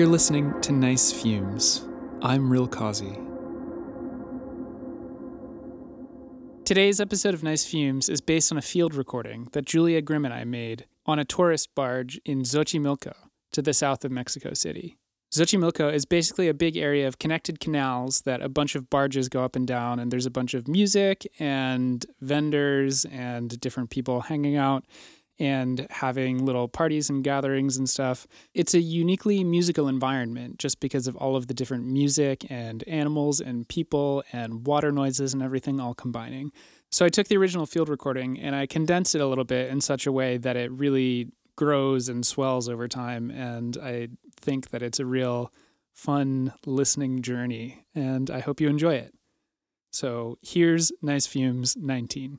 You're listening to Nice Fumes. I'm Real Causey. Today's episode of Nice Fumes is based on a field recording that Julia Grimm and I made on a tourist barge in Xochimilco to the south of Mexico City. Xochimilco is basically a big area of connected canals that a bunch of barges go up and down, and there's a bunch of music and vendors and different people hanging out and having little parties and gatherings and stuff. It's a uniquely musical environment just because of all of the different music and animals and people and water noises and everything all combining. So I took the original field recording and I condensed it a little bit in such a way that it really grows and swells over time. And I think that it's a real fun listening journey. And I hope you enjoy it. So here's Nice Fumes 19.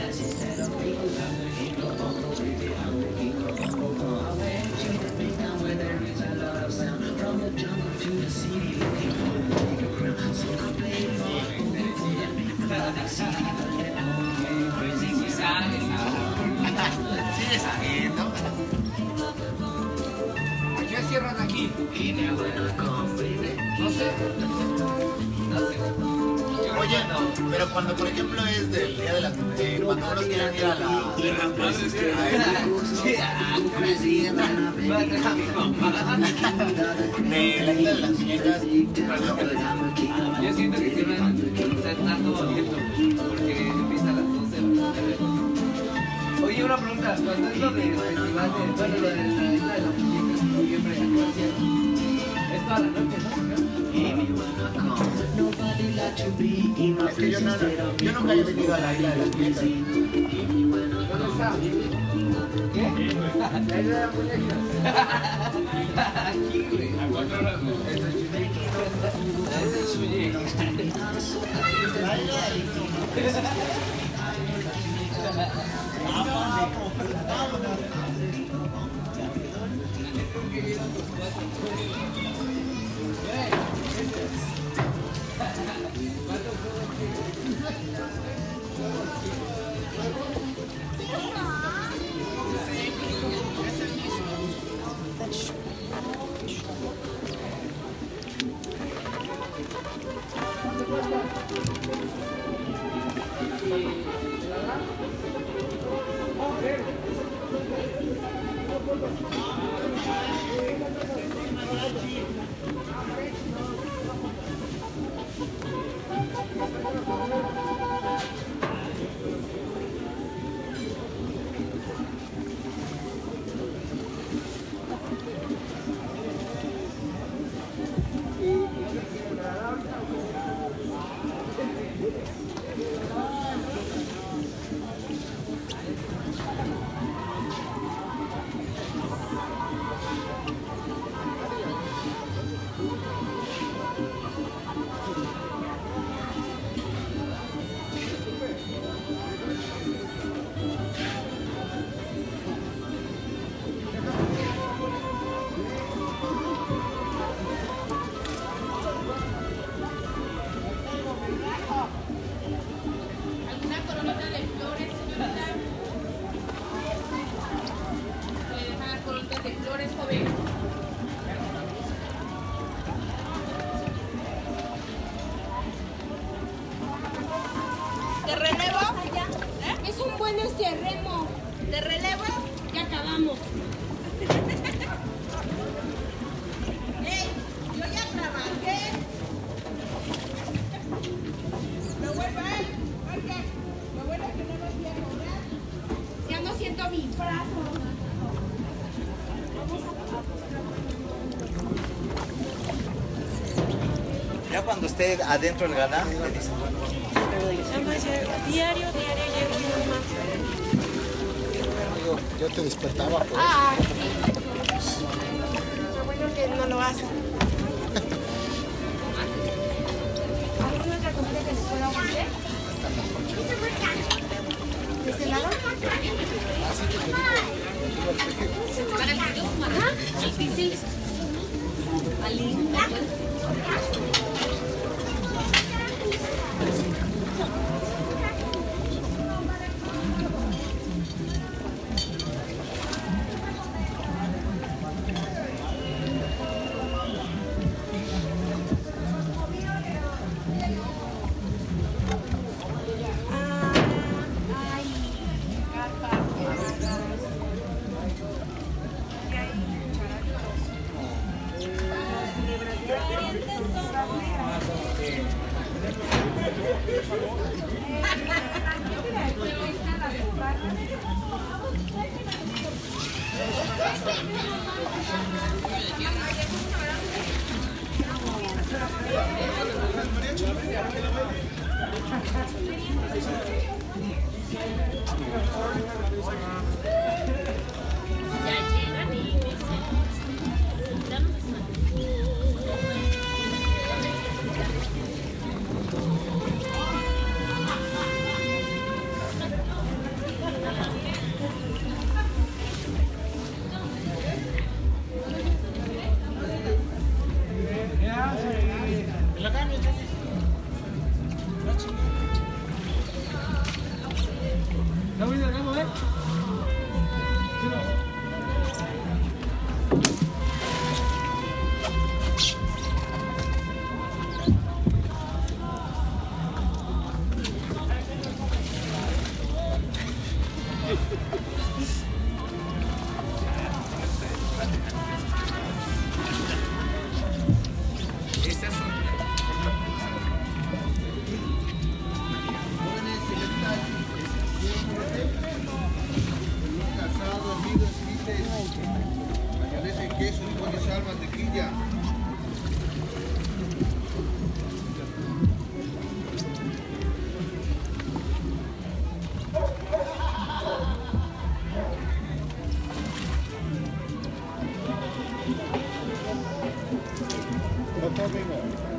Sigue cierran aquí? No sé. No sé. Pero cuando por ejemplo es del día de las eh, cuando uno quiere ir a la de de la las muñecas Yo siento que tanto abierto porque empieza a las 12 Oye, una pregunta, cuando es lo de, bueno, lo de la isla de las muñecas en noviembre. Es toda la noche, que yo, no, yo nunca he venido a la isla La Ya cuando esté adentro del ganar, le dice. Diario, diario, diario, Yo, yo te despertaba por eso. Ah, sí. Lo bueno que no lo hacen. Ha? Alin? Let's go.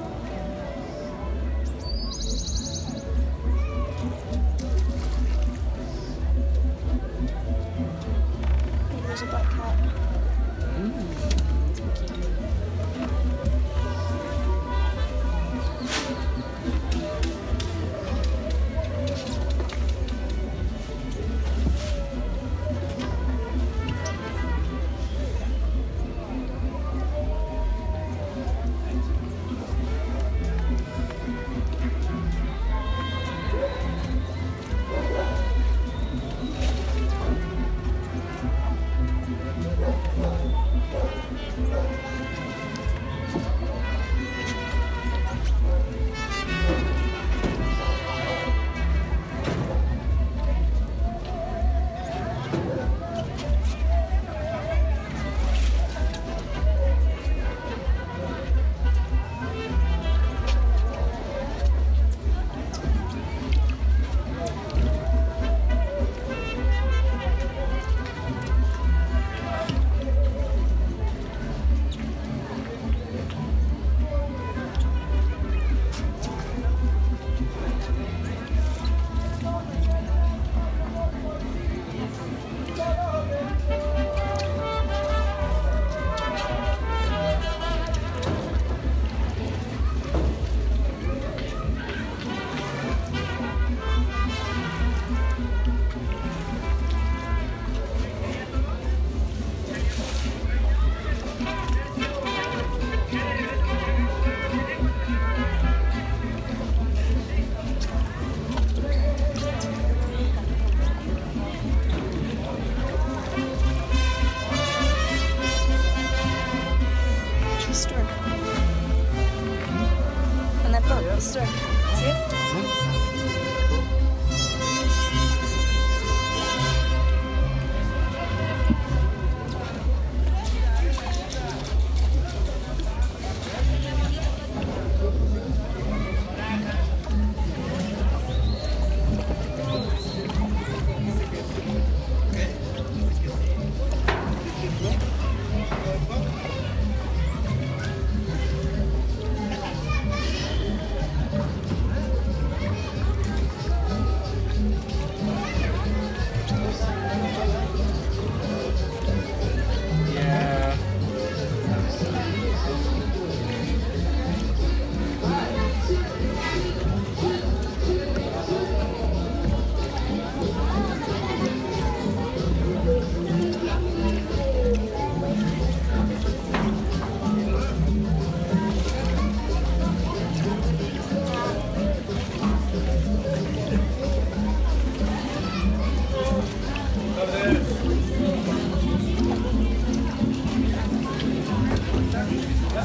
Look, it's dark. See it?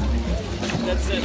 That's it.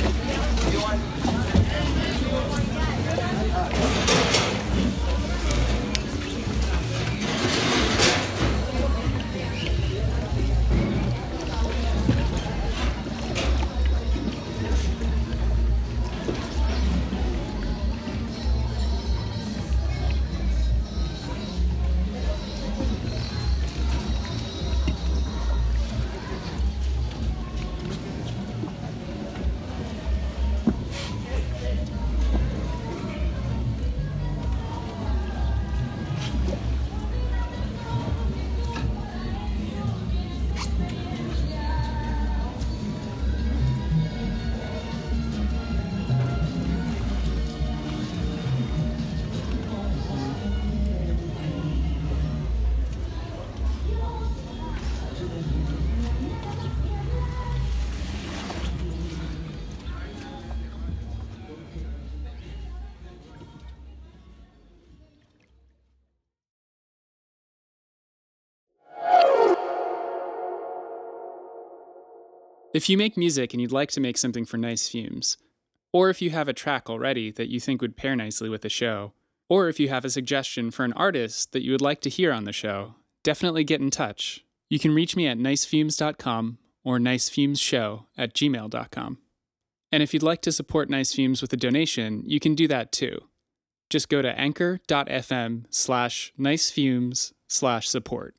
If you make music and you'd like to make something for Nice Fumes, or if you have a track already that you think would pair nicely with the show, or if you have a suggestion for an artist that you would like to hear on the show, definitely get in touch. You can reach me at nicefumes.com or nicefumesshow at gmail.com. And if you'd like to support Nice Fumes with a donation, you can do that too. Just go to anchor.fm slash nicefumes slash support.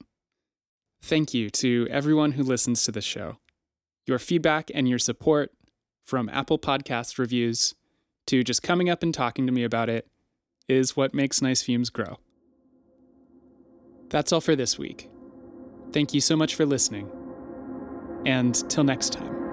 Thank you to everyone who listens to the show. Your feedback and your support, from Apple Podcast reviews to just coming up and talking to me about it, is what makes Nice Fumes grow. That's all for this week. Thank you so much for listening. And till next time.